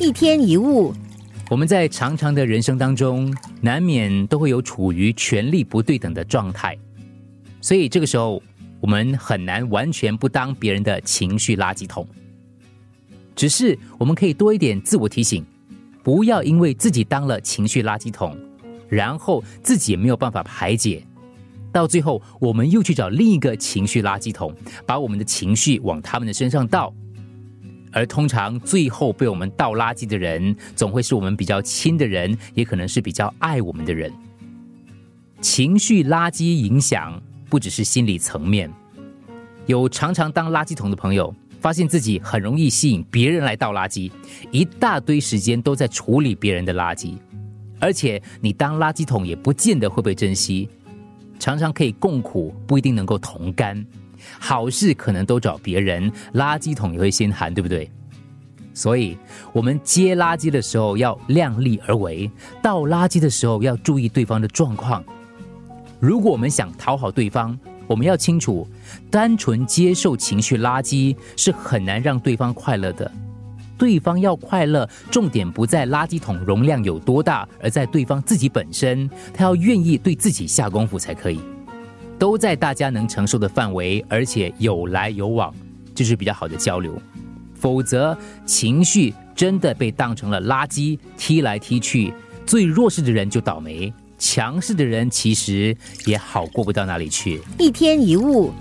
一天一物，我们在长长的人生当中，难免都会有处于权力不对等的状态，所以这个时候，我们很难完全不当别人的情绪垃圾桶。只是我们可以多一点自我提醒，不要因为自己当了情绪垃圾桶，然后自己也没有办法排解，到最后我们又去找另一个情绪垃圾桶，把我们的情绪往他们的身上倒。而通常最后被我们倒垃圾的人，总会是我们比较亲的人，也可能是比较爱我们的人。情绪垃圾影响不只是心理层面，有常常当垃圾桶的朋友，发现自己很容易吸引别人来倒垃圾，一大堆时间都在处理别人的垃圾，而且你当垃圾桶也不见得会被珍惜，常常可以共苦，不一定能够同甘。好事可能都找别人，垃圾桶也会先喊，对不对？所以，我们接垃圾的时候要量力而为，倒垃圾的时候要注意对方的状况。如果我们想讨好对方，我们要清楚，单纯接受情绪垃圾是很难让对方快乐的。对方要快乐，重点不在垃圾桶容量有多大，而在对方自己本身，他要愿意对自己下功夫才可以。都在大家能承受的范围，而且有来有往，就是比较好的交流。否则，情绪真的被当成了垃圾踢来踢去，最弱势的人就倒霉，强势的人其实也好过不到哪里去。一天一物，